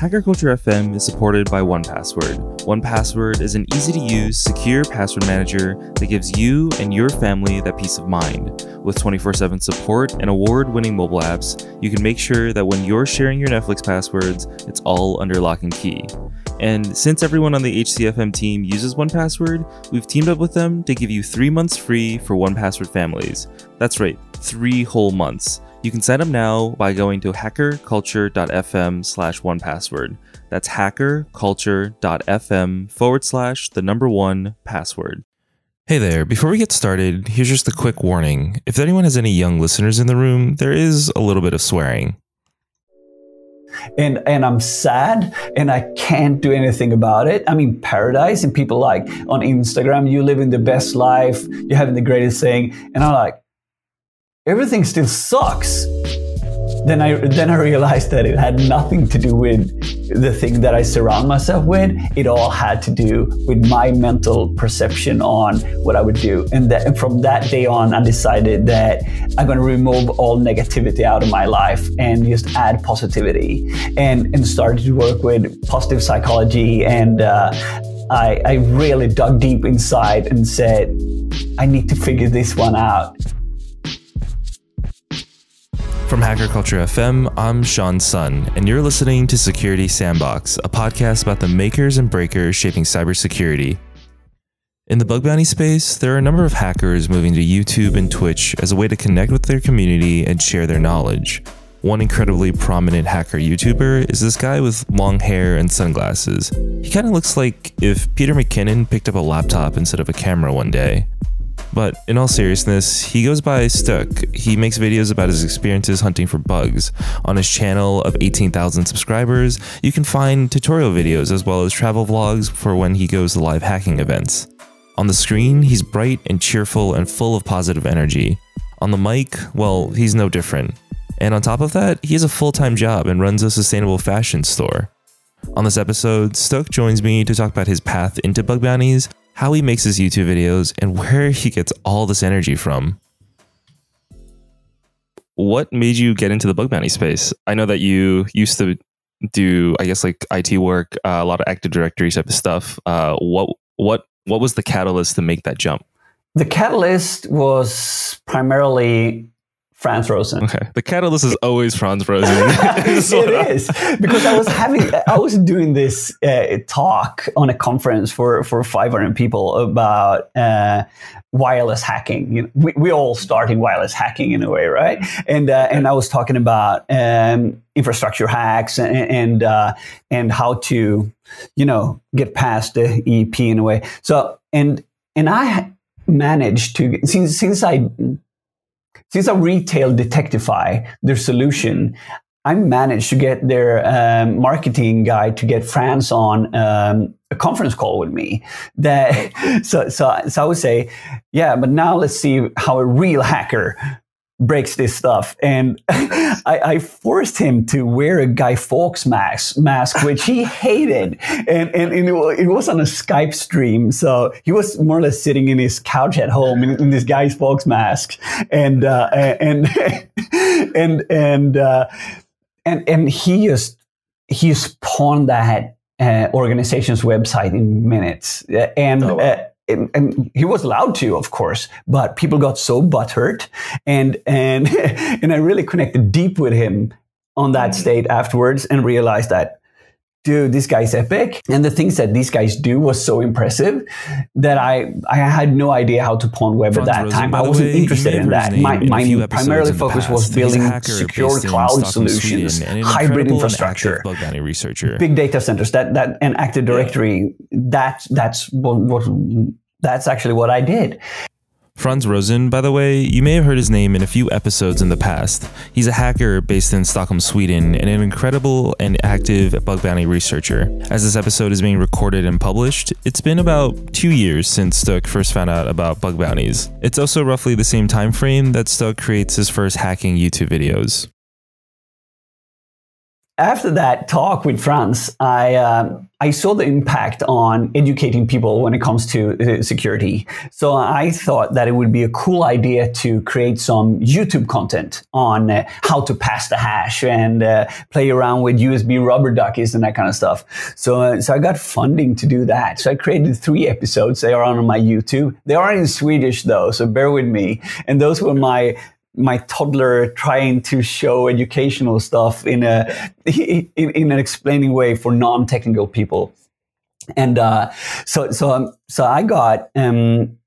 Hacker Culture FM is supported by 1Password. 1Password is an easy to use, secure password manager that gives you and your family that peace of mind. With 24 7 support and award winning mobile apps, you can make sure that when you're sharing your Netflix passwords, it's all under lock and key. And since everyone on the HCFM team uses 1Password, we've teamed up with them to give you three months free for 1Password families. That's right, three whole months. You can sign up now by going to hackerculture.fm slash one password. That's hackerculture.fm forward slash the number one password. Hey there, before we get started, here's just a quick warning. If anyone has any young listeners in the room, there is a little bit of swearing. And and I'm sad and I can't do anything about it. I'm in paradise and people like on Instagram, you living the best life, you're having the greatest thing. And I'm like, everything still sucks. Then I then I realized that it had nothing to do with the thing that I surround myself with. It all had to do with my mental perception on what I would do. And, that, and from that day on, I decided that I'm going to remove all negativity out of my life and just add positivity. And and started to work with positive psychology. And uh, I I really dug deep inside and said, I need to figure this one out. From Hacker Culture FM, I'm Sean Sun, and you're listening to Security Sandbox, a podcast about the makers and breakers shaping cybersecurity. In the bug bounty space, there are a number of hackers moving to YouTube and Twitch as a way to connect with their community and share their knowledge. One incredibly prominent hacker YouTuber is this guy with long hair and sunglasses. He kind of looks like if Peter McKinnon picked up a laptop instead of a camera one day. But in all seriousness, he goes by Stök. He makes videos about his experiences hunting for bugs. On his channel of 18,000 subscribers, you can find tutorial videos as well as travel vlogs for when he goes to live hacking events. On the screen, he's bright and cheerful and full of positive energy. On the mic, well, he's no different. And on top of that, he has a full time job and runs a sustainable fashion store. On this episode, Stök joins me to talk about his path into bug bounties, how he makes his YouTube videos, and where he gets all this energy from. What made you get into the bug bounty space? I know that you used to do, I guess, like IT work, uh, a lot of Active Directory type of stuff. Uh, what what what was the catalyst to make that jump? The catalyst was primarily Frans Rosen. Okay. The catalyst is always Frans Rosen. it is because I was having, I was doing this uh, talk on a conference for for 500 people about uh, wireless hacking. You know, we we all starting wireless hacking in a way, right? And uh, and I was talking about um, infrastructure hacks and and, uh, and how to, you know, get past the EP in a way. So and and I managed to since since I since I retail Detectify, their solution, I managed to get their um, marketing guy to get Frans on um, a conference call with me. That so so so I would say, yeah, but now let's see how a real hacker breaks this stuff. And I, I, forced him to wear a Guy Fawkes mask, mask which he hated. And, and, and, it was on a Skype stream. So he was more or less sitting in his couch at home in, in this Guy Fawkes mask. And, uh, and, and, and, uh, and, and he just, he spawned that uh, organization's website in minutes. And, oh, wow. And, and, he was allowed to, of course, but people got so butthurt, and and and I really connected deep with him on that mm-hmm. state afterwards, and realized that. Dude, this guy's epic. And the things that these guys do was so impressive that I I had no idea how to pawn web Frans at that Rosen, time. I wasn't way, interested in that. My, my primarily focus was building secure cloud solutions, hybrid infrastructure, bug bounty researcher, big data centers, that that and Active Directory. Yeah. That that's what, what that's actually what I did. Frans Rosen, by the way, you may have heard his name in a few episodes in the past. He's a hacker based in Stockholm, Sweden, and an incredible and active bug bounty researcher. As this episode is being recorded and published, it's been about two years since Stök first found out about bug bounties. It's also roughly the same time frame that Stök creates his first hacking YouTube videos. After that talk with Frans, I um, I saw the impact on educating people when it comes to uh, security. So I thought that it would be a cool idea to create some YouTube content on uh, how to pass the hash and uh, play around with USB rubber duckies and that kind of stuff. So uh, so I got funding to do that. So I created three episodes. They are on my YouTube. They are in Swedish though, so bear with me. And those were my my toddler trying to show educational stuff in a in, in an explaining way for non-technical people and uh, so so um, so I got um,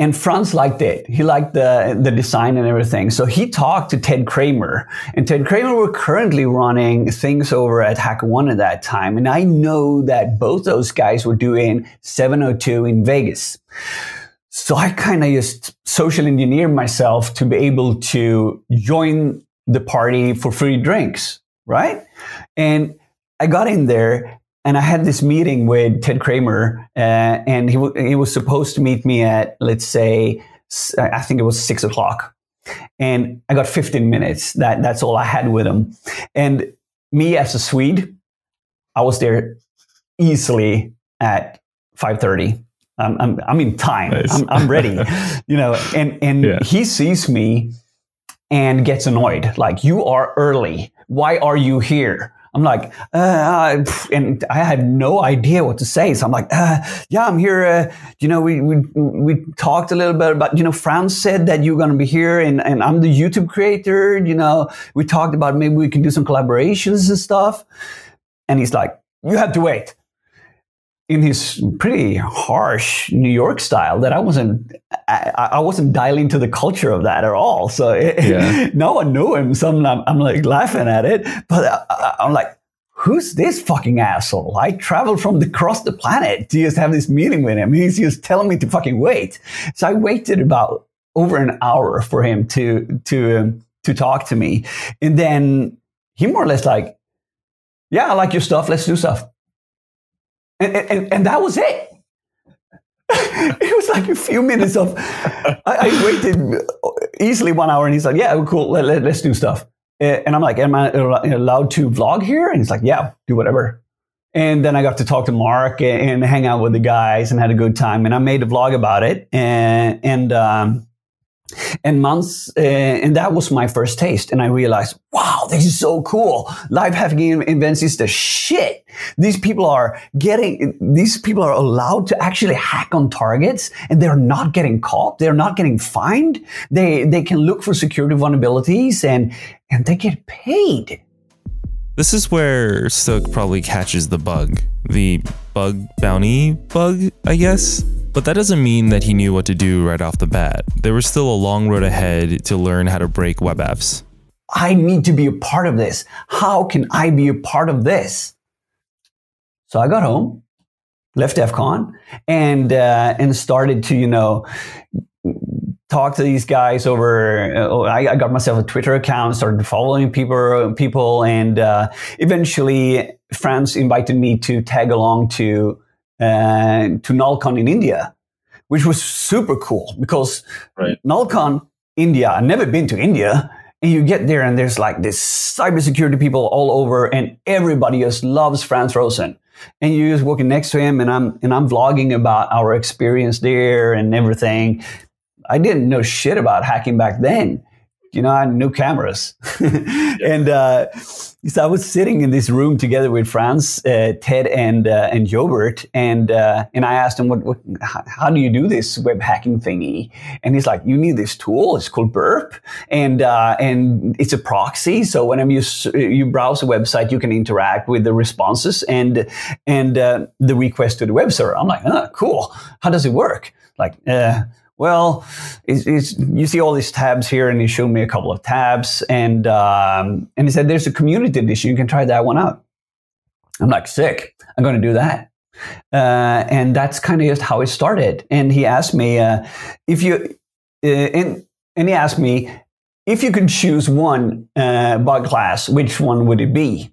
and Frans liked it. He liked the the design and everything. So he talked to Ted Kramer, and Ted Kramer were currently running things over at HackerOne at that time. And I know that both those guys were doing 702 in Vegas. So I kind of just social engineered myself to be able to join the party for free drinks, right? And I got in there and I had this meeting with Ted Kramer, uh, and he, w- he was supposed to meet me at, let's say, I think it was six o'clock. And I got 15 minutes. That, that's all I had with him. And me as a Swede, I was there easily at 5.30 I'm, I'm, I'm in time. Nice. I'm, I'm, ready, you know, and, and yeah. he sees me and gets annoyed. Like, you are early. Why are you here? I'm like, uh, and I had no idea what to say. So I'm like, uh, yeah, I'm here. Uh, you know, we, we, we talked a little bit about, you know, Frans said that you're going to be here and, and I'm the YouTube creator. You know, we talked about maybe we can do some collaborations and stuff. And he's like, you have to wait in his pretty harsh New York style that I wasn't I, I wasn't dialing to the culture of that at all. So it, yeah. no one knew him. So I'm, I'm, like laughing at it, but I, I'm like, who's this fucking asshole? I traveled from across the planet to just have this meeting with him. He's just telling me to fucking wait. So I waited about over an hour for him to to um, to talk to me, and then he more or less like, yeah, I like your stuff. Let's do stuff. And, and, and that was it. it was like a few minutes of, I, I, waited easily one hour and he's like, yeah, cool, let, let, let's do stuff. And I'm like, am I allowed to vlog here? And he's like, yeah, do whatever. And then I got to talk to Mark and, and hang out with the guys and had a good time. And I made a vlog about it. And, and, um, and months uh, and that was my first taste. And i realized wow this is so cool. Live hacking events is the shit. These people are getting these people are allowed to actually hack on targets and they're not getting caught. They're not getting fined. They they can look for security vulnerabilities and and they get paid. This is where Stök probably catches the bug. The bug bounty bug i guess but that doesn't mean that he knew what to do right off the bat. There was still a long road ahead to learn how to break web apps. I need to be a part of this. How can I be a part of this? So I got home, left DEF CON, and uh, and started to you know talk to these guys over. Uh, I, I, got myself a Twitter account, started following people, people, and uh, eventually Frans invited me to tag along to uh, to Nullcon in India, which was super cool because right. Nullcon India, I've never been to India. And you get there and there's like this cybersecurity people all over and everybody just loves Frans Rosen. And you're just walking next to him and I'm, and I'm vlogging about our experience there and everything. I didn't know shit about hacking back then you know, I cameras. and uh, so I was sitting in this room together with Frans, uh, Ted, and uh, and Jobert, and uh, and I asked him, "What, what how, how, do you do this web hacking thingy?" And he's like, "You need this tool. It's called Burp, and uh, and it's a proxy. So whenever you you browse a website, you can interact with the responses and and uh, the request to the web server." I'm like, "Oh, cool. How does it work?" Like well, it's, it's, you see all these tabs here, and he showed me a couple of tabs, and um, and he said there's a community edition. You can try that one out. I'm like, sick. I'm going to do that. Uh, and that's kind of just how it started. And he asked me uh, if you, uh, and and he asked me if you could choose one uh, bug class, which one would it be?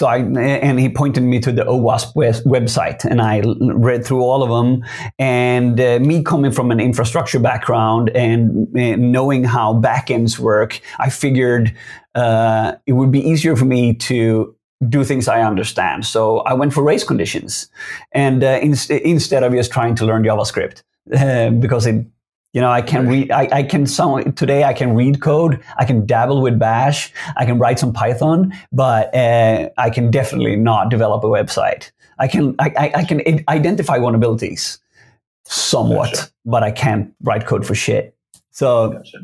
So I, and he pointed me to the OWASP website and I read through all of them. And uh, me coming from an infrastructure background and, and knowing how backends work, I figured uh, it would be easier for me to do things I understand. So I went for race conditions, and uh, in, instead of just trying to learn JavaScript, because it, you know, I can read. I, I can some today. I can read code. I can dabble with Bash. I can write some Python, but uh, I can definitely not develop a website. I can I, I, I can identify vulnerabilities somewhat, gotcha. but I can't write code for shit. So. Gotcha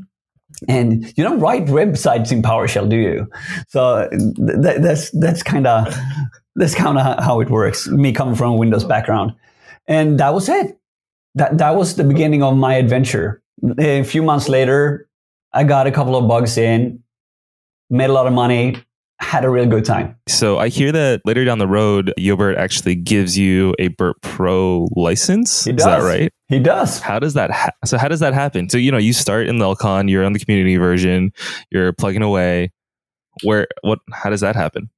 and you don't write websites in PowerShell, do you? So th- that's that's kind of that's kind of how it works. Me coming from a Windows background, and that was it. That that was the beginning of my adventure. A few months later, I got a couple of bugs in, made a lot of money, had a real good time. So I hear that later down the road, Jobert actually gives you a Burp Pro license. He Is that right? He does. How does that? Ha- so how does that happen? So you know, you start in the Lcon, you're on the community version, you're plugging away. Where what? How does that happen?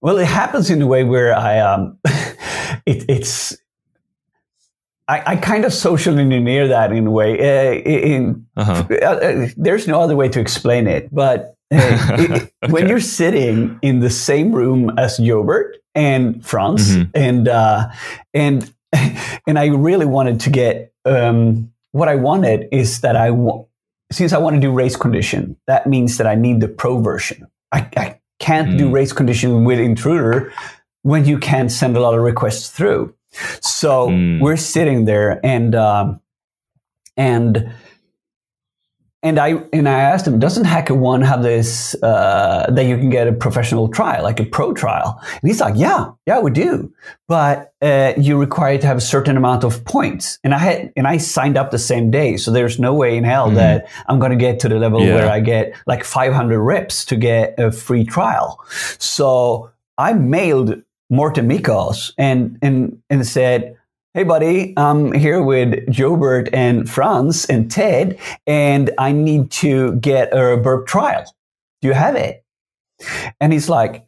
Well, it happens in a way where I um, it, it's I, I, kind of social engineer that in a way. Uh, in, uh-huh. uh, uh there's no other way to explain it, but okay. when you're sitting in the same room as Jobert and Frans, mm-hmm. and uh, and and I really wanted to get um, what I wanted is that I want since I want to do race condition, that means that I need the pro version. I, I can't mm. do race condition with intruder when you can't send a lot of requests through. So mm. we're sitting there and um, and and I and I asked him, doesn't HackerOne have this uh, that you can get a professional trial, like a pro trial? And he's like, yeah, yeah, we do, but uh, you require to have a certain amount of points. And I had and I signed up the same day, so there's no way in hell mm-hmm. that I'm going to get to the level yeah. where I get like 500 reps to get a free trial. So I mailed Mårten Mickos and and and said Hey, buddy, I'm here with Jobert and Frans and Ted, and I need to get a burp trial. Do you have it? And he's like,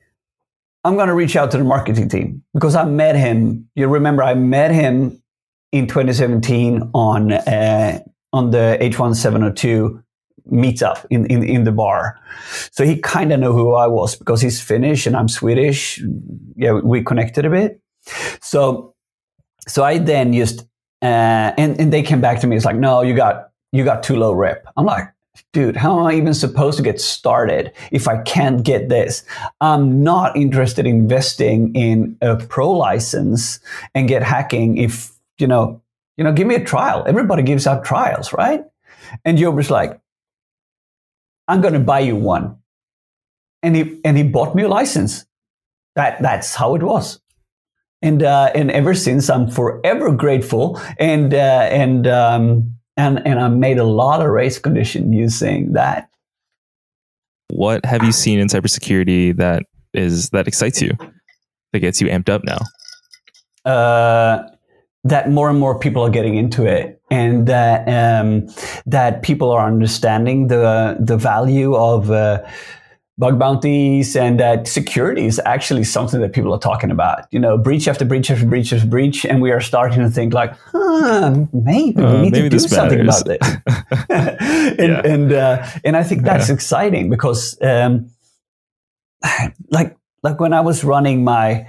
I'm going to reach out to the marketing team because I met him. You remember, I met him in 2017 on uh, on the H1702 meetup in, in, in the bar. So he kind of knew who I was because he's Finnish and I'm Swedish. Yeah, we connected a bit. So so I then just uh, and and they came back to me. It's like, no, you got you got too low rep. I'm like, dude, how am I even supposed to get started if I can't get this? I'm not interested in investing in a pro license and get hacking if you know you know give me a trial. Everybody gives out trials, right? And Job was like, I'm going to buy you one, and he and he bought me a license. That that's how it was and uh, and ever since I'm forever grateful and uh, and um, and and I made a lot of race condition using that. What have you seen in cybersecurity that is that excites you, that gets you amped up now? Uh, that more and more people are getting into it, and that um, that people are understanding the the value of uh, bug bounties and that security is actually something that people are talking about. You know, breach after breach after breach after breach, and we are starting to think like, huh, maybe uh, we need maybe to do something about this. and yeah. and, uh, and I think that's yeah. exciting because, um, like like when I was running my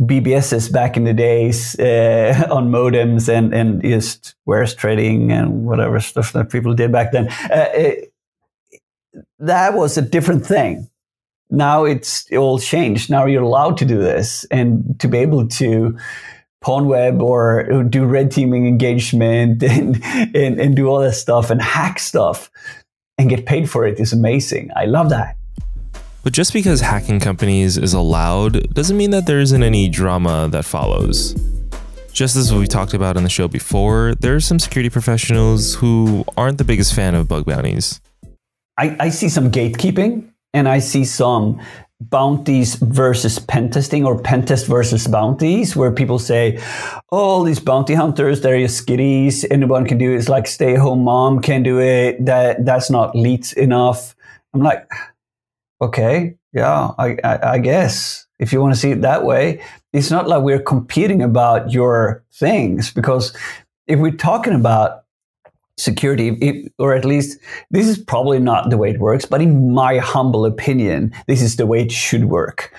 BBSs back in the days uh, on modems and and just warez trading and whatever stuff that people did back then. Uh, it, that was a different thing. Now it's all changed. Now you're allowed to do this and to be able to pawn web or do red teaming engagement and, and, and do all that stuff and hack stuff and get paid for it is amazing. I love that. But just because hacking companies is allowed doesn't mean that there isn't any drama that follows. Just as we talked about on the show before, there are some security professionals who aren't the biggest fan of bug bounties. I, I see some gatekeeping and I see some bounties versus pen testing or pen test versus bounties where people say, oh, these bounty hunters, they're just skiddies. Anyone can do it. It's like stay home mom can do it. That that's not elite enough. I'm like, okay, yeah, I, I, I guess if you want to see it that way, it's not like we're competing about your things because if we're talking about security, it, or at least this is probably not the way it works, but in my humble opinion, this is the way it should work.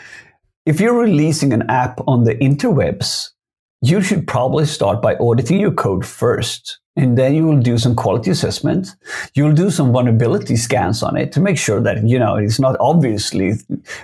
If you're releasing an app on the interwebs, you should probably start by auditing your code first and then you will do some quality assessment. You'll do some vulnerability scans on it to make sure that, you know, it's not obviously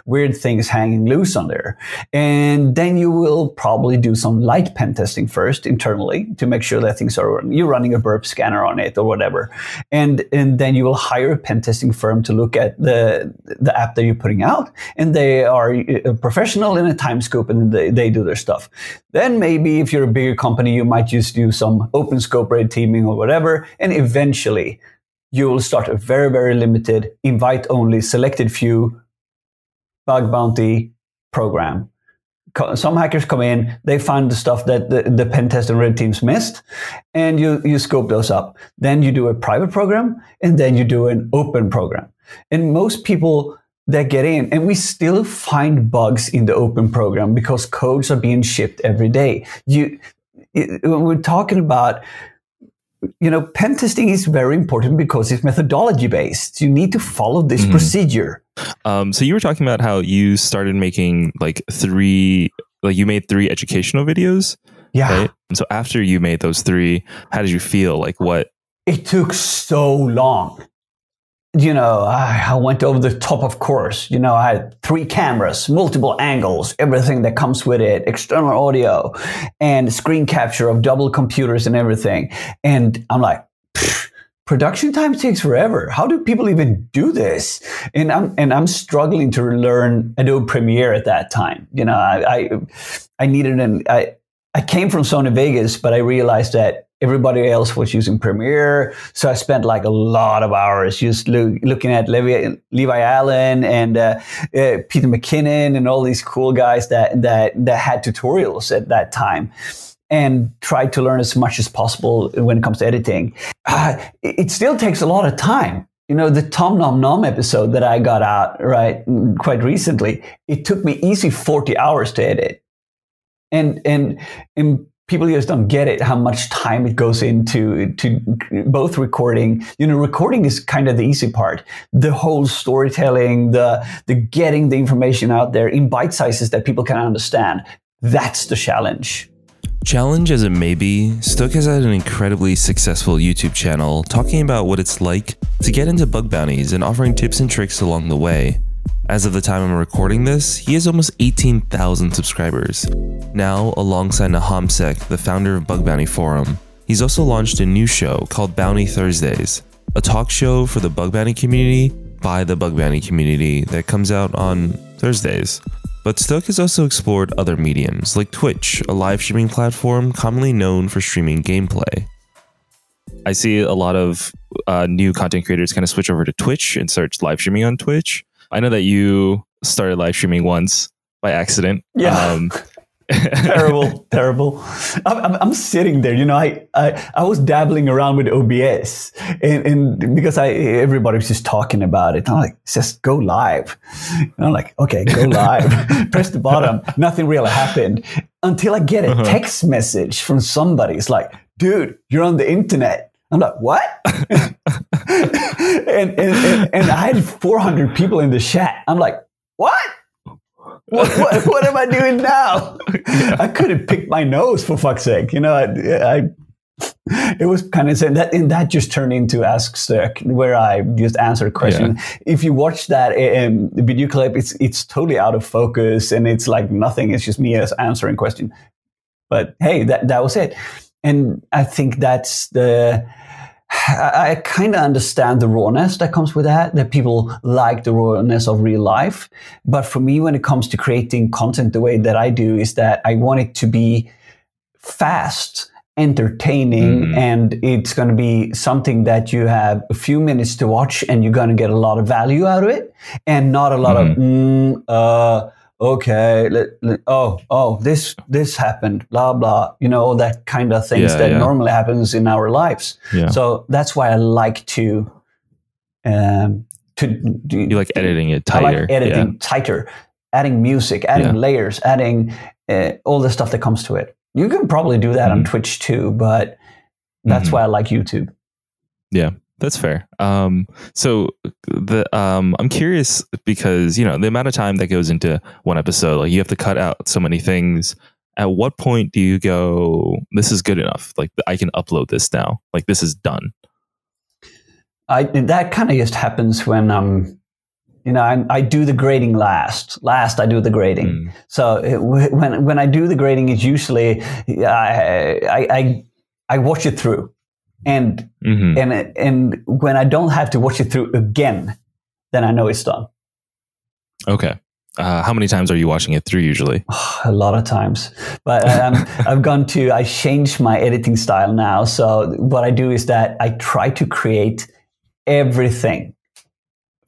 weird things hanging loose on there. And then you will probably do some light pen testing first internally to make sure that things are, you're running a burp scanner on it or whatever. And, and then you will hire a pen testing firm to look at the, the app that you're putting out. And they are a professional in a time scope and they, they do their stuff. Then maybe if you're a bigger company, you might just do some open scope red team or whatever. And eventually you will start a very, very limited, invite only, selected few bug bounty program. Some hackers come in, they find the stuff that the, the pen test and red teams missed, and you, you scope those up. Then you do a private program, and then you do an open program. And most people that get in, and we still find bugs in the open program because codes are being shipped every day. You, it, we're talking about you know, pen testing is very important because it's methodology based. You need to follow this mm-hmm. procedure. Um, so you were talking about how you started making like three, like you made three educational videos. Yeah. Right? And so after you made those three, how did you feel? Like what? It took so long you know, I, I, went over the top of course. You know, I had three cameras, multiple angles, everything that comes with it, external audio, and screen capture of double computers and everything. And I'm like, production time takes forever. How do people even do this? And I'm and I'm struggling to learn Adobe Premiere at that time. You know, I I, I needed an I I came from Sony Vegas, but I realized that everybody else was using Premiere. So I spent like a lot of hours just lo- looking at Levi, Levi Allen and uh, uh, Peter McKinnon and all these cool guys that, that, that had tutorials at that time and tried to learn as much as possible when it comes to editing. Uh, it still takes a lot of time. You know, the TomNomNom episode that I got out, right, quite recently, it took me easy 40 hours to edit. And, and, and people just don't get it how much time it goes into to both recording. You know recording is kind of the easy part. The whole storytelling the the getting the information out there in bite sizes that people can understand. That's the challenge. Challenge as it may be, Stök has had an incredibly successful YouTube channel talking about what it's like to get into bug bounties and offering tips and tricks along the way. As of the time I'm recording this, he has almost 18,000 subscribers. Now, alongside Nahamsec, the founder of Bug Bounty Forum, he's also launched a new show called Bounty Thursdays, a talk show for the bug bounty community by the bug bounty community that comes out on Thursdays. But Stök has also explored other mediums like Twitch, a live streaming platform commonly known for streaming gameplay. I see a lot of uh, new content creators kind of switch over to Twitch and start live streaming on Twitch. I know that you started live streaming once by accident. Yeah. Um, terrible, terrible. I'm, I'm, sitting there, you know, I, I, I was dabbling around with OBS and, and because I, everybody was just talking about it. I'm like, just go live. And I'm like, okay, go live. Press the button. Nothing really happened until I get a uh-huh. text message from somebody. It's like, dude, you're on the internet. I'm like, what? and, and, and, and, I had 400 people in the chat. I'm like, what? What, what, what am I doing now? Yeah. I couldn't pick my nose for fuck's sake. You know, I, I it was kind of saying that, and that just turned into Ask Stök, where I just answered a question. Yeah. If you watch that um, video clip, it's it's totally out of focus, and it's like nothing. It's just me as answering question. But hey, that that was it and I think that's the I, I kind of understand the rawness that comes with that, that people like the rawness of real life. But for me, when it comes to creating content the way that I do, is that I want it to be fast, entertaining, mm. and it's going to be something that you have a few minutes to watch and you're going to get a lot of value out of it and not a lot mm. of, mm-hmm. mm, uh, okay, let, let, oh, oh, this this happened, blah blah, you know, all that kind of things yeah, that yeah. normally happens in our lives. Yeah. So that's why I like to, um, to do, you like editing it tighter. I like editing tighter, adding music, adding layers, adding uh, all the stuff that comes to it. You can probably do that mm-hmm. on Twitch too, but that's mm-hmm. why I like YouTube. Yeah, that's fair. Um, so the um, I'm curious because you know the amount of time that goes into one episode, like you have to cut out so many things. At what point do you go? This is good enough. Like I can upload this now. Like this is done. I that kind of just happens when um, you know, I, I do the grading last. Last, I do the grading. Mm. So it, when when I do the grading, it's usually I I, I, I watch it through and mm-hmm. and and when I don't have to watch it through again, then I know it's done. Okay. Uh, how many times are you watching it through usually? a lot of times, but um, I've gone to I changed my editing style now. So what I do is that I try to create everything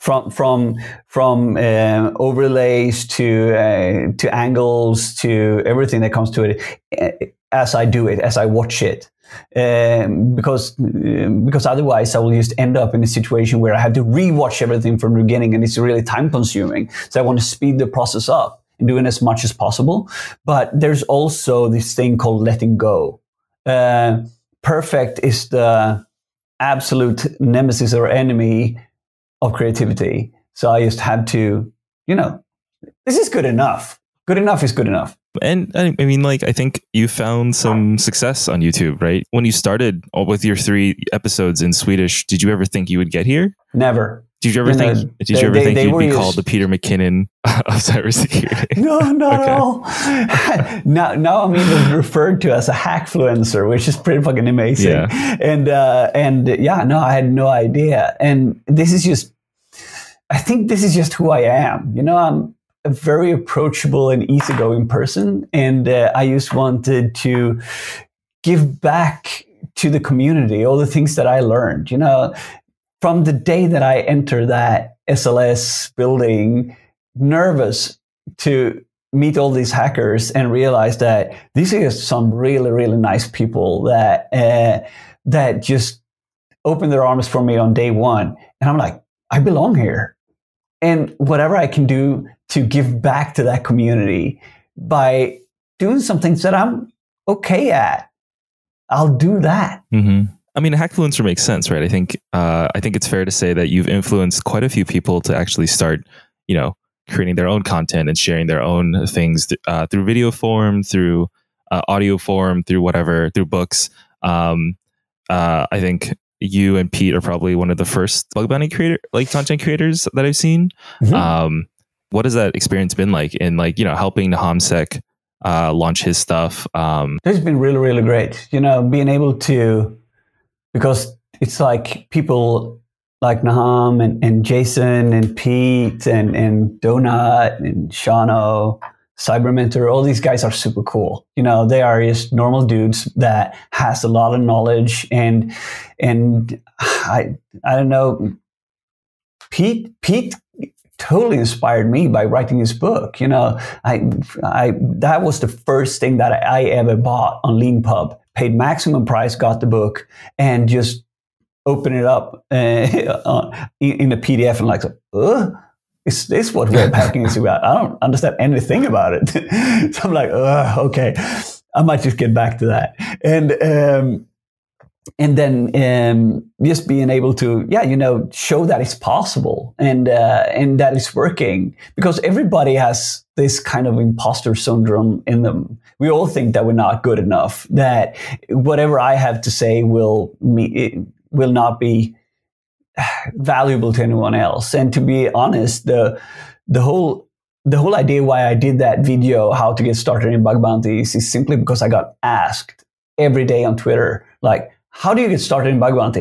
from from from uh, overlays to uh, to angles to everything that comes to it uh, as I do it as I watch it um, because um, because otherwise I will just end up in a situation where I have to rewatch everything from the beginning, and it's really time consuming. So I want to speed the process up and doing as much as possible. But there's also this thing called letting go. Uh, perfect is the absolute nemesis or enemy of creativity. So I just had to, you know, this is good enough. Good enough is good enough. And I mean, like, I think you found some success on YouTube, right? When you started with your three episodes in Swedish, did you ever think you would get here? Never. Did you ever think? Did you ever they, think they you'd be called the Peter McKinnon of cybersecurity? No, not okay. at all. now, now I'm even referred to as a hackfluencer, which is pretty fucking amazing. Yeah. And uh, and yeah, no, I had no idea. And this is just, I think this is just who I am. You know, I'm a very approachable and easygoing person. And uh, I just wanted to give back to the community all the things that I learned. You know, from the day that I entered that SLS building, nervous to meet all these hackers and realize that these are some really, really nice people that uh, that just opened their arms for me on day one. And I'm like, I belong here. And whatever I can do to give back to that community by doing some things that I'm okay at, I'll do that. Mm-hmm. I mean, Hackfluencer makes sense, right? I think uh, I think it's fair to say that you've influenced quite a few people to actually start, you know, creating their own content and sharing their own things th- uh, through video form, through uh, audio form, through whatever, through books. Um, uh, I think you and Pete are probably one of the first bug bounty creator like content creators that I've seen. Mm-hmm. Um, what has that experience been like in like you know helping Nahamsec uh, launch his stuff? Um, it's been really really great. You know, being able to because it's like people like Naham and, and Jason and Pete and and Donut and Shano Cybermentor, all these guys are super cool. You know, they are just normal dudes that has a lot of knowledge and and I I don't know. Pete Pete totally inspired me by writing his book. You know, I I that was the first thing that I, ever bought on Leanpub. Paid maximum price, got the book, and just open it up uh, in a PDF and like, uh, is this what web hacking is about? I don't understand anything about it. so I'm like, okay, I might just get back to that. And, um, and then um, just being able to, yeah, you know, show that it's possible and uh, and that it's working because everybody has this kind of imposter syndrome in them. We all think that we're not good enough. That whatever I have to say will me will not be valuable to anyone else. And to be honest, the the whole the whole idea why I did that video, how to get started in bug bounties, is simply because I got asked every day on Twitter, like, how do you get started in bug?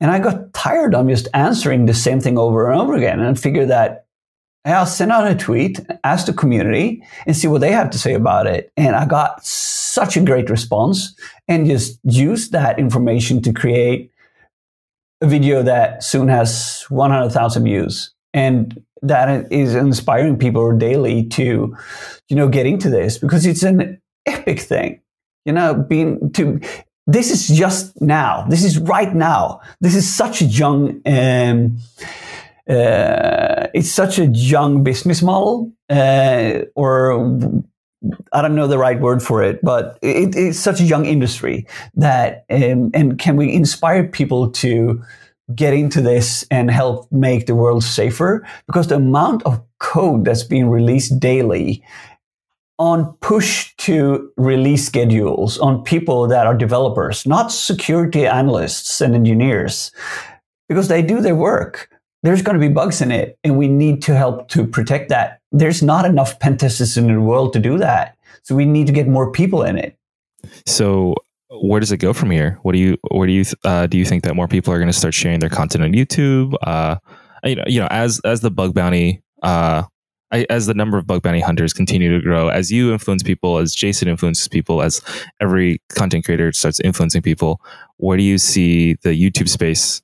And I got tired of just answering the same thing over and over again and figured that I'll send out a tweet, ask the community, and see what they have to say about it. And I got such a great response and just used that information to create a video that soon has 100,000 views and that is inspiring people daily to you know get into this because it's an epic thing you know being to this is just now this is right now this is such a young um, uh, it's such a young business model uh, or I don't know the right word for it, but it, it's such a young industry that, um, and can we inspire people to get into this and help make the world safer? Because the amount of code that's being released daily on push to release schedules on people that are developers, not security analysts and engineers, because they do their work. There's going to be bugs in it, and we need to help to protect that. There's not enough pen testers in the world to do that. So we need to get more people in it. So where does it go from here? What do you where do you uh, do you think that more people are going to start sharing their content on YouTube? Uh, you know, you know, as as the bug bounty uh, I, as the number of bug bounty hunters continue to grow, as you influence people, as Jason influences people, as every content creator starts influencing people, where do you see the YouTube space?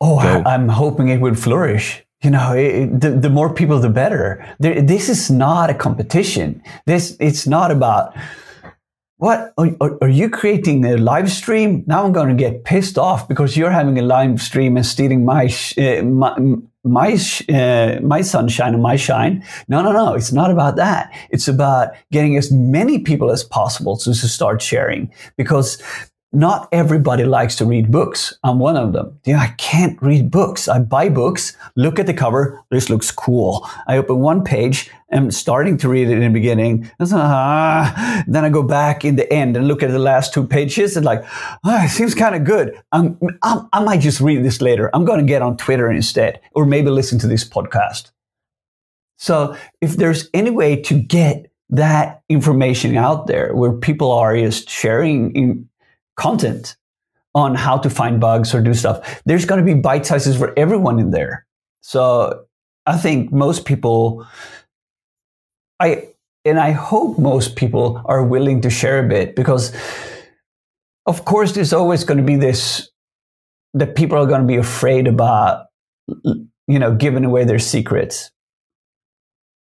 Oh, go? I'm hoping it would flourish. You know, it, the, the more people, the better. There, this is not a competition. This it's not about what are, are, you creating a live stream? Now I'm going to get pissed off because you're having a live stream and stealing my uh, my my, uh, my sunshine and my shine. No, no, no. It's not about that. It's about getting as many people as possible to, to start sharing because not everybody likes to read books. I'm one of them. Know, I can't read books. I buy books, look at the cover. This looks cool. I open one page and starting to read it in the beginning. Ah. Then I go back in the end and look at the last two pages and like, oh, it seems kind of good. I'm, I'm, i might just read this later. I'm going to get on Twitter instead, or maybe listen to this podcast. So if there's any way to get that information out there where people are just sharing content on how to find bugs or do stuff. There's going to be bite sizes for everyone in there. So I think most people, I and I hope most people are willing to share a bit because, of course, there's always going to be this that people are going to be afraid about, you know, giving away their secrets.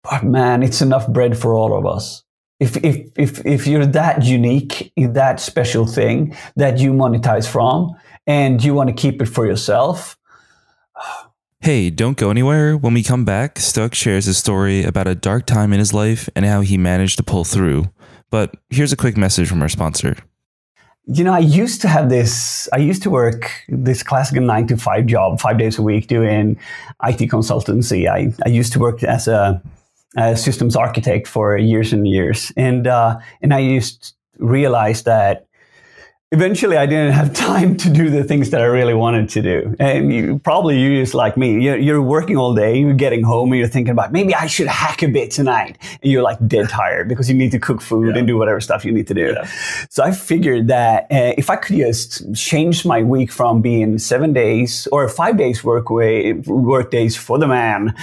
But man, it's enough bread for all of us if, if, if, if you're that unique, that special thing that you monetize from and you want to keep it for yourself. Hey, don't go anywhere. When we come back, Stök shares his story about a dark time in his life and how he managed to pull through. But here's a quick message from our sponsor. You know, I used to have this, I used to work this classic nine to five job, five days a week doing IT consultancy. I, I used to work as a a systems architect for years and years, and uh, and I used realized that eventually I didn't have time to do the things that I really wanted to do. And you, probably you just like me, you're, you're, working all day, you're getting home and you're thinking about maybe I should hack a bit tonight. And you're like dead tired because you need to cook food yeah. and do whatever stuff you need to do. Yeah. So I figured that uh, if I could just change my week from being seven days or five days work way, work days for the man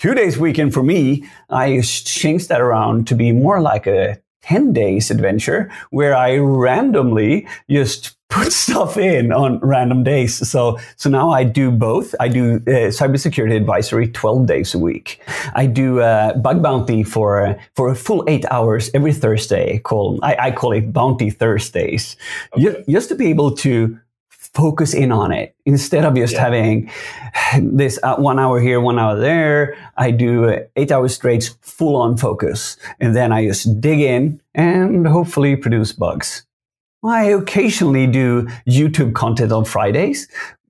two days weekend for me, I changed that around to be more like a 10 days adventure where I randomly just put stuff in on random days. So, so now I do both. I do uh, cybersecurity advisory 12 days a week. I do uh, bug bounty for, for a full eight hours every Thursday. Call, I, I call it Bounty Thursdays. Okay. Just to be able to focus in on it instead of just yeah. having this uh, one hour here, one hour there. I do eight hours straight, full on focus. And then I just dig in and hopefully produce bugs. I occasionally do YouTube content on Fridays,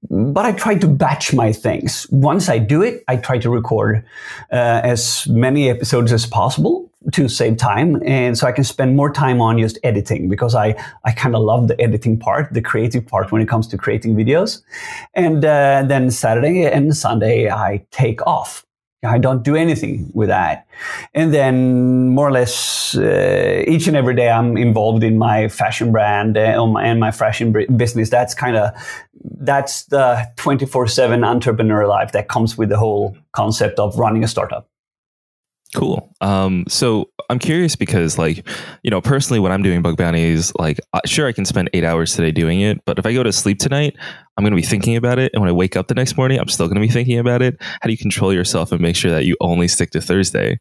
but I try to batch my things. Once I do it, I try to record uh, as many episodes as possible to save time and so i can spend more time on just editing because i i kind of love the editing part the creative part when it comes to creating videos and uh, then saturday and sunday i take off I don't do anything with that. And then more or less uh, each and every day I'm involved in my fashion brand uh, and my fashion business. That's kind of, that's the 24 seven entrepreneur life that comes with the whole concept of running a startup. Cool. Um, so I'm curious because, like, you know, personally, when I'm doing bug bounties, like, sure, I can spend eight hours today doing it, but if I go to sleep tonight, I'm going to be thinking about it. And when I wake up the next morning, I'm still going to be thinking about it. How do you control yourself and make sure that you only stick to Thursday?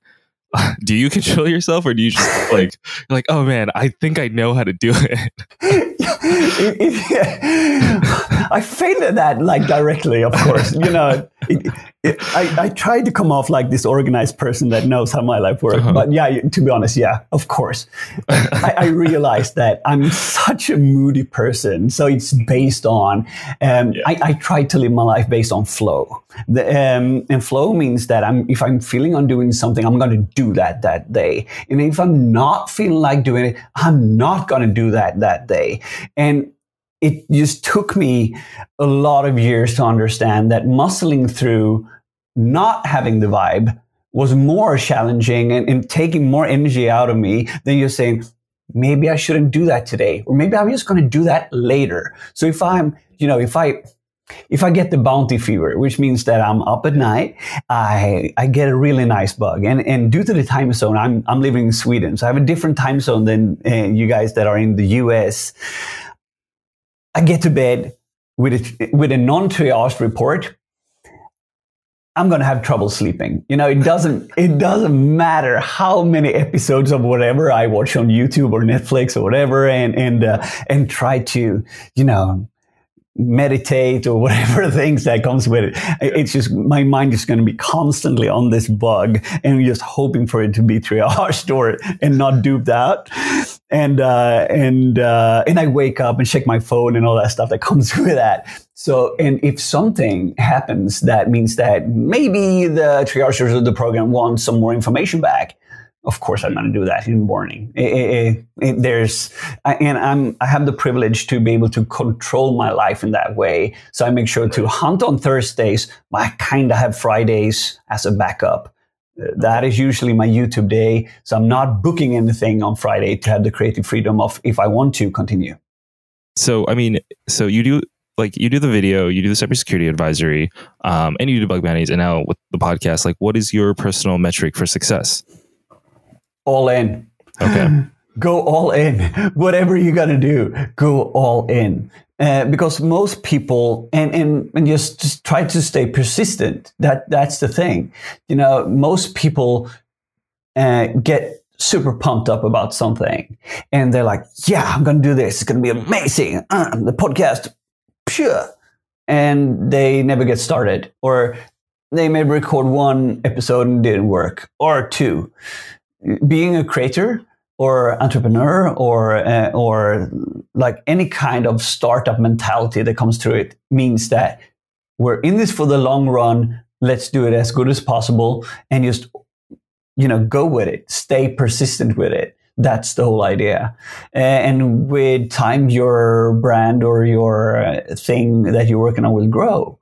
do you control yourself or do you just like, like, oh man, I think I know how to do it, I failed at that like directly, of course. You know, it, I, I tried to come off like this organized person that knows how my life works. Uh-huh. But yeah, to be honest, yeah, of course. I, I, realized that I'm such a moody person. So it's based on, um, yeah. I, I try to live my life based on flow. The, um, and flow means that I'm, if I'm feeling on doing something, I'm going to do that that day. And if I'm not feeling like doing it, I'm not going to do that that day. And it just took me a lot of years to understand that muscling through not having the vibe was more challenging and, and, taking more energy out of me than just saying, maybe I shouldn't do that today, or maybe I'm just going to do that later. So if I'm, you know, if I, if I get the bounty fever, which means that I'm up at night, I, I get a really nice bug. And, and due to the time zone, I'm, I'm living in Sweden. So I have a different time zone than uh, you guys that are in the US. I get to bed with a, with a non-triaged report. I'm going to have trouble sleeping. You know, it doesn't, it doesn't matter how many episodes of whatever I watch on YouTube or Netflix or whatever and, and, uh, and try to, you know, meditate or whatever things that comes with it. It's just my mind is going to be constantly on this bug and just hoping for it to be triaged or and not duped out. And uh, and uh, and I wake up and check my phone and all that stuff that comes with that. So, and if something happens, that means that maybe the triagers of the program want some more information back of course I'm going to do that in the morning. It, it, it, there's, and I'm, I have the privilege to be able to control my life in that way. So I make sure to hunt on Thursdays. I kind of have Fridays as a backup. That is usually my YouTube day. So I'm not booking anything on Friday to have the creative freedom of if I want to continue. So, I mean, so you do like you do the video, you do the cybersecurity advisory, um, and you do bug bounties, and now with the podcast, like what is your personal metric for success? all in. Okay. go all in. Whatever you're going to do, go all in. Uh, because most people and, and, and just, just try to stay persistent. That that's the thing. You know, most people uh, get super pumped up about something and they're like, yeah, I'm to do this. It's to be amazing. Uh, the podcast. And they never get started or they may record one episode and didn't work or two being a creator or entrepreneur or uh, or like any kind of startup mentality that comes through it means that we're in this for the long run. Let's do it as good as possible and just you know go with it. Stay persistent with it. That's the whole idea. And with time your brand or your uh, thing that you're working on will grow.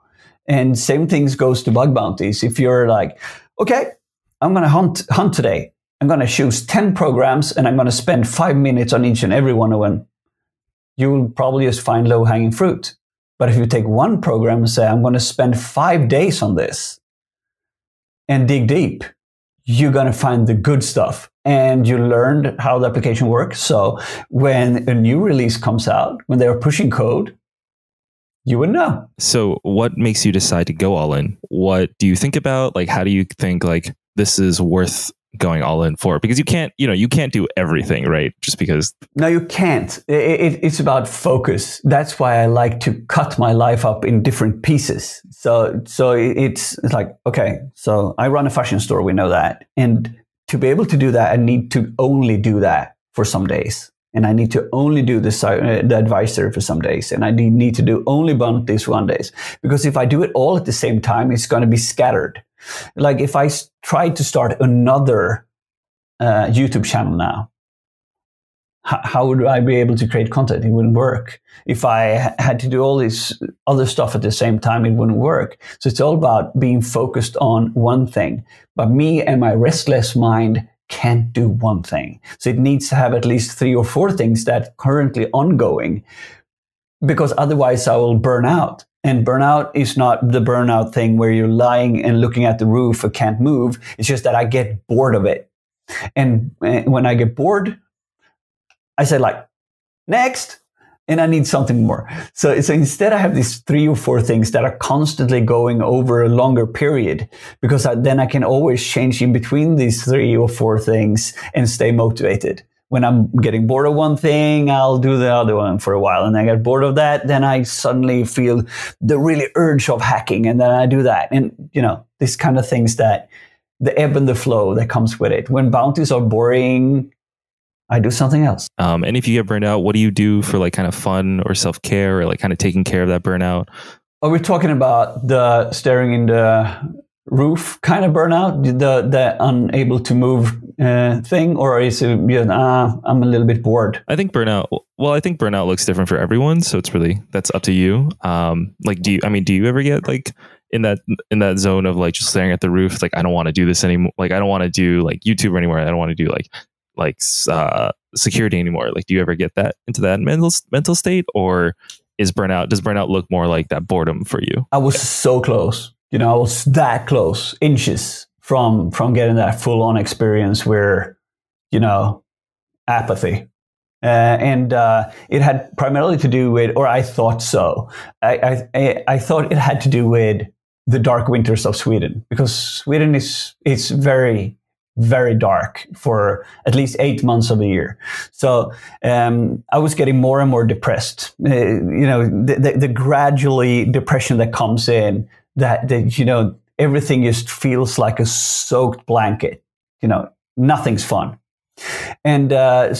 And same things goes to bug bounties. If you're like okay i'm going to hunt hunt today I'm going to choose 10 programs and I'm going to spend five minutes on each and every one of them. You will probably just find low hanging fruit. But if you take one program and say, I'm going to spend five days on this and dig deep, you're going to find the good stuff and you learned how the application works. So when a new release comes out, when they're pushing code, you would know. So what makes you decide to go all in? What do you think about? Like, how do you think like this is worth going all in for because you can't you know you can't do everything right? Just because no you can't. It, it, it's about focus. That's why i like to cut my life up in different pieces. So so it's it's like okay so i run a fashion store we know that. And to be able to do that i need to only do that for some days. And I need to only do the, uh, the advisor for some days, and I need to do only these one days. Because if I do it all at the same time, it's going to be scattered. Like if I tried to start another uh, YouTube channel now, h- how would I be able to create content? It wouldn't work. If I had to do all this other stuff at the same time, it wouldn't work. So it's all about being focused on one thing. But me and my restless mind can't do one thing. So it needs to have at least three or four things that currently ongoing because otherwise I will burn out. And burnout is not the burnout thing where you're lying and looking at the roof and can't move. It's just that I get bored of it. And eh, when I get bored, I say like, next, and I need something more. So, so instead I have these three or four things that are constantly going over a longer period because I, then I can always change in between these three or four things and stay motivated. When I'm getting bored of one thing, I'll do the other one for a while. And I get bored of that, then I suddenly feel the really urge of hacking. And then I do that. And, you know, these kind of things that the ebb and the flow that comes with it. When bounties are boring, I do something else. Um, and if you get burned out, what do you do for like kind of fun or self care or like kind of taking care of that burnout? Are we talking about the staring in the roof kind of burnout, the the unable to move uh, thing, or is it you know, uh, I'm a little bit bored? I think burnout. Well, I think burnout looks different for everyone, so it's really that's up to you. Um, like, do you? I mean, do you ever get like in that in that zone of like just staring at the roof? Like, I don't want to do this anymore. Like, I don't want to do like YouTube anymore. I don't want to do like like uh, security anymore. Like, do you ever get that into that mental mental state, or is burnout does burnout look more like that boredom for you? I was so close. You know, I was that close, inches from from getting that full on experience where, you know, apathy. Uh, and uh, it had primarily to do with, or I thought so. I, I I thought it had to do with the dark winters of Sweden because Sweden is it's very very dark for at least eight months of the year. So um, I was getting more and more depressed. Uh, you know, the, the, the, gradually depression that comes in, that, that, you know, everything just feels like a soaked blanket. You know, nothing's fun. And, uh,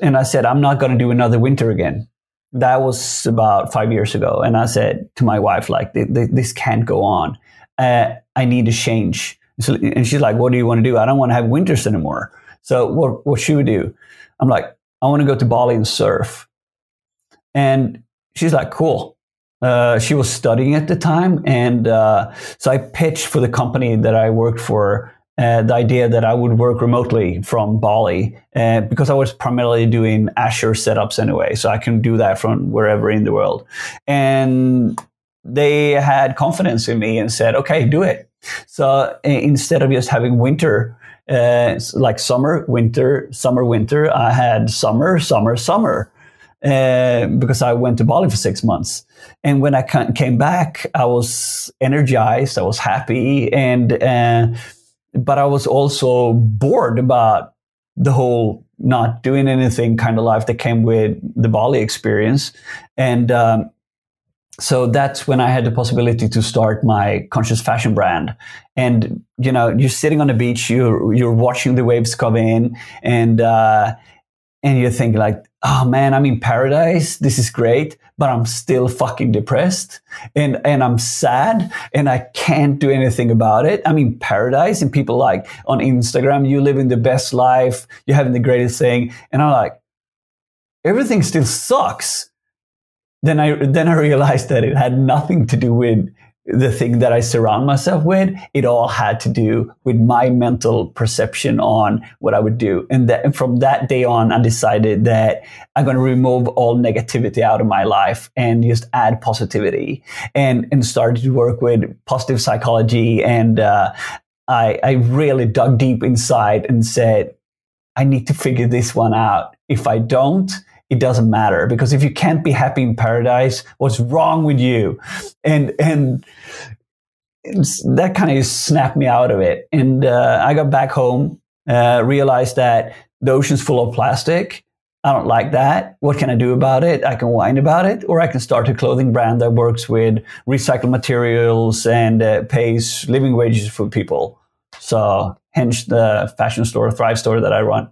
and I said, I'm not going to do another winter again. That was about five years ago. And I said to my wife, like, this can't go on. Uh, I need to change so, and she's like, what do you want to do? I don't want to have winters anymore. So what, what should we do? I'm like, I want to go to Bali and surf. And she's like, cool. Uh, she was studying at the time. And uh, so I pitched for the company that I worked for uh, the idea that I would work remotely from Bali uh, because I was primarily doing Azure setups anyway. So I can do that from wherever in the world. And they had confidence in me and said, okay, do it. So instead of just having winter, uh, like summer, winter, summer, winter, I had summer, summer, summer. Uh, because I went to Bali for six months. And when I came back, I was energized, I was happy, and uh, but I was also bored about the whole not doing anything kind of life that came with the Bali experience. And um, so that's when I had the possibility to start my conscious fashion brand. And you know, you're sitting on the beach, you're you're watching the waves come in, and uh, and you think like, oh man, I'm in paradise. This is great, but I'm still fucking depressed, and and I'm sad, and I can't do anything about it. I'm in paradise, and people like on Instagram, you living the best life, you're having the greatest thing, and I'm like, everything still sucks then I then I realized that it had nothing to do with the thing that I surround myself with. It all had to do with my mental perception on what I would do. And, that, and from that day on, I decided that I'm going to remove all negativity out of my life and just add positivity and, and started to work with positive psychology. And, uh, I, I really dug deep inside and said, I need to figure this one out. If I don't, it doesn't matter because if you can't be happy in paradise, what's wrong with you? And and that kind of snapped me out of it. And uh, I got back home, uh, realized that the ocean's full of plastic. I don't like that. What can I do about it? I can whine about it, or I can start a clothing brand that works with recycled materials and uh, pays living wages for people. So, hence the fashion store, Thrive store that I run.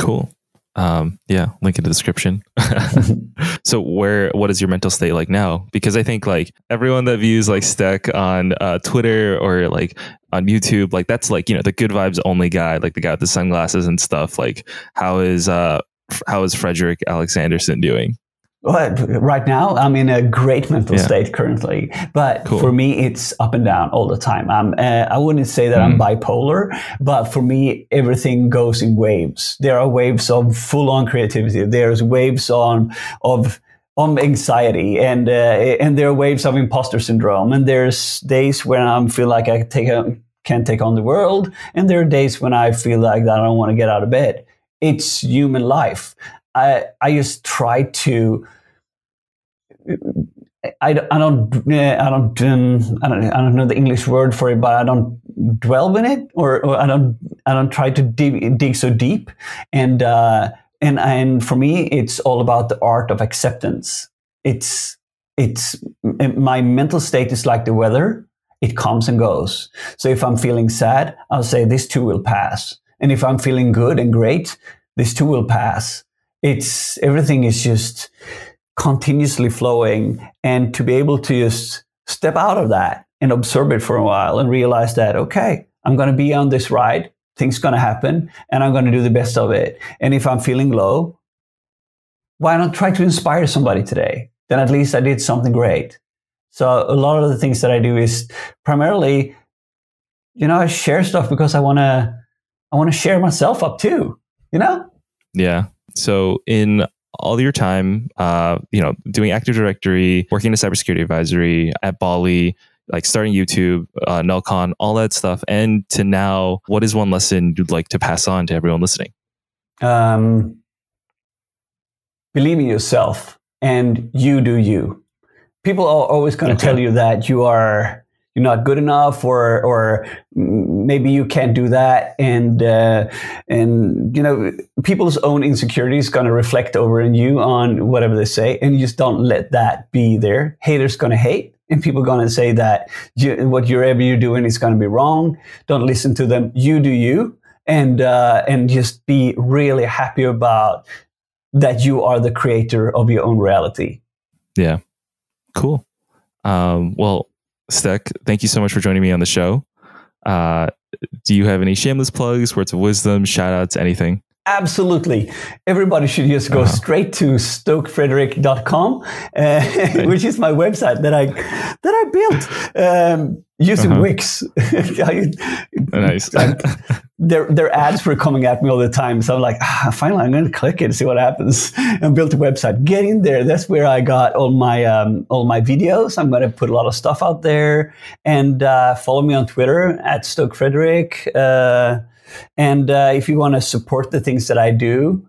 Cool. Um, yeah, link in the description. so where what is your mental state like now? Because I think like everyone that views like Stök on uh, Twitter or like on YouTube, like that's like, you know, the good vibes only guy, like the guy with the sunglasses and stuff. Like how is uh how is Fredrik Alexandersson doing? Well, right now, I'm in a great mental yeah. state currently, but cool. for me, it's up and down all the time. I'm, uh, I wouldn't say that mm. I'm bipolar, but for me, everything goes in waves. There are waves of full on creativity. There's waves on, of, on anxiety and, uh, and there are waves of imposter syndrome. And there's days when I feel like I take a, can't take on the world. And there are days when I feel like I don't want to get out of bed. It's human life. I, I just try to I, I don't I don't um, I don't I don't know the English word for it, but I don't dwell in it, or, or I don't I don't try to dig, dig so deep, and uh, and and for me, it's all about the art of acceptance. It's it's my mental state is like the weather; it comes and goes. So if I'm feeling sad, I'll say this too will pass, and if I'm feeling good and great, this too will pass. It's everything is just continuously flowing and to be able to just step out of that and observe it for a while and realize that, okay, I'm going to be on this ride. Things going to happen and I'm going to do the best of it. And if I'm feeling low, why not try to inspire somebody today? Then at least I did something great. So a lot of the things that I do is primarily, you know, I share stuff because I want to, I want to share myself up too, you know? Yeah. So in all your time, uh, you know, doing Active Directory, working as a cybersecurity advisory at Bali, like starting YouTube, uh, Nullcon, all that stuff, and to now, what is one lesson you'd like to pass on to everyone listening? Um, believe in yourself and you do you. People are always going to okay. tell you that you are you're not good enough or or maybe you can't do that. And uh, and you know people's own insecurity is going to reflect over in you on whatever they say and you just don't let that be there. Haters going to hate and people are going to say that you, what you're ever you're doing is going to be wrong. Don't listen to them. You do you. And uh, and just be really happy about that you are the creator of your own reality. Yeah. Cool. Um, well Stök, thank you so much for joining me on the show. Uh, do you have any shameless plugs, words of wisdom, shout outs, anything? Absolutely. Everybody should just go uh-huh. straight to stokfredrik.com, uh, which is my website that I that I built um, using uh-huh. Wix. nice. Their their ads were coming at me all the time, so I'm like, ah, finally, I'm going to click it and see what happens, and built a website. Get in there. That's where I got all my um, all my videos. I'm going to put a lot of stuff out there, and uh, follow me on Twitter at stokfredrik. Uh, and uh, if you want to support the things that I do,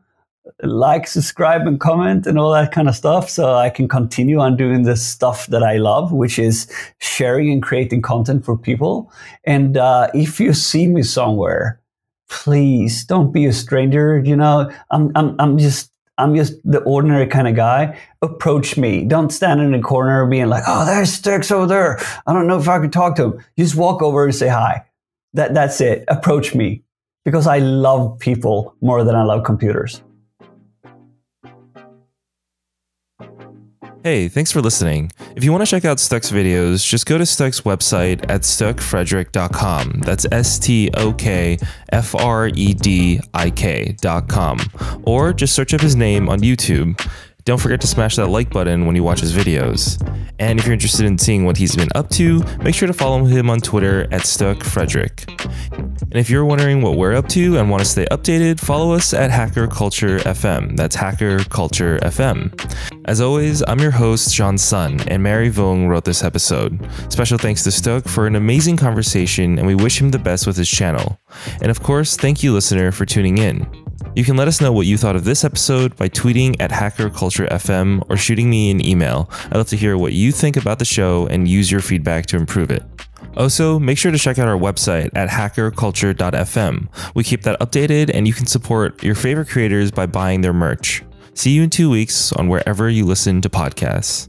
like, subscribe, and comment, and all that kind of stuff, so I can continue on doing the stuff that I love, which is sharing and creating content for people. And uh, if you see me somewhere, please don't be a stranger. You know, I'm, I'm, I'm just I'm just the ordinary kind of guy. Approach me. Don't stand in the corner being like, oh, there's Sticks over there. I don't know if I could talk to him. just walk over and say hi. That, that's it. Approach me because I love people more than I love computers. Hey, thanks for listening. If you want to check out Stök's videos, just go to Stök's website at stokfredrik.com. That's S T O K F R E D I K.com. Or just search up his name on YouTube. Don't forget to smash that like button when you watch his videos. And if you're interested in seeing what he's been up to, make sure to follow him on Twitter at StokFredrik. And if you're wondering what we're up to and want to stay updated, follow us at Hacker Culture FM. That's Hacker Culture FM. As always, I'm your host, Sean Sun, and Mary Vung wrote this episode. Special thanks to Stök for an amazing conversation, and we wish him the best with his channel. And of course, thank you, listener, for tuning in. You can let us know what you thought of this episode by tweeting at Hacker Culture FM or shooting me an email. I'd love to hear what you think about the show and use your feedback to improve it. Also, make sure to check out our website at hackerculture.fm. We keep that updated and you can support your favorite creators by buying their merch. See you in two weeks on wherever you listen to podcasts.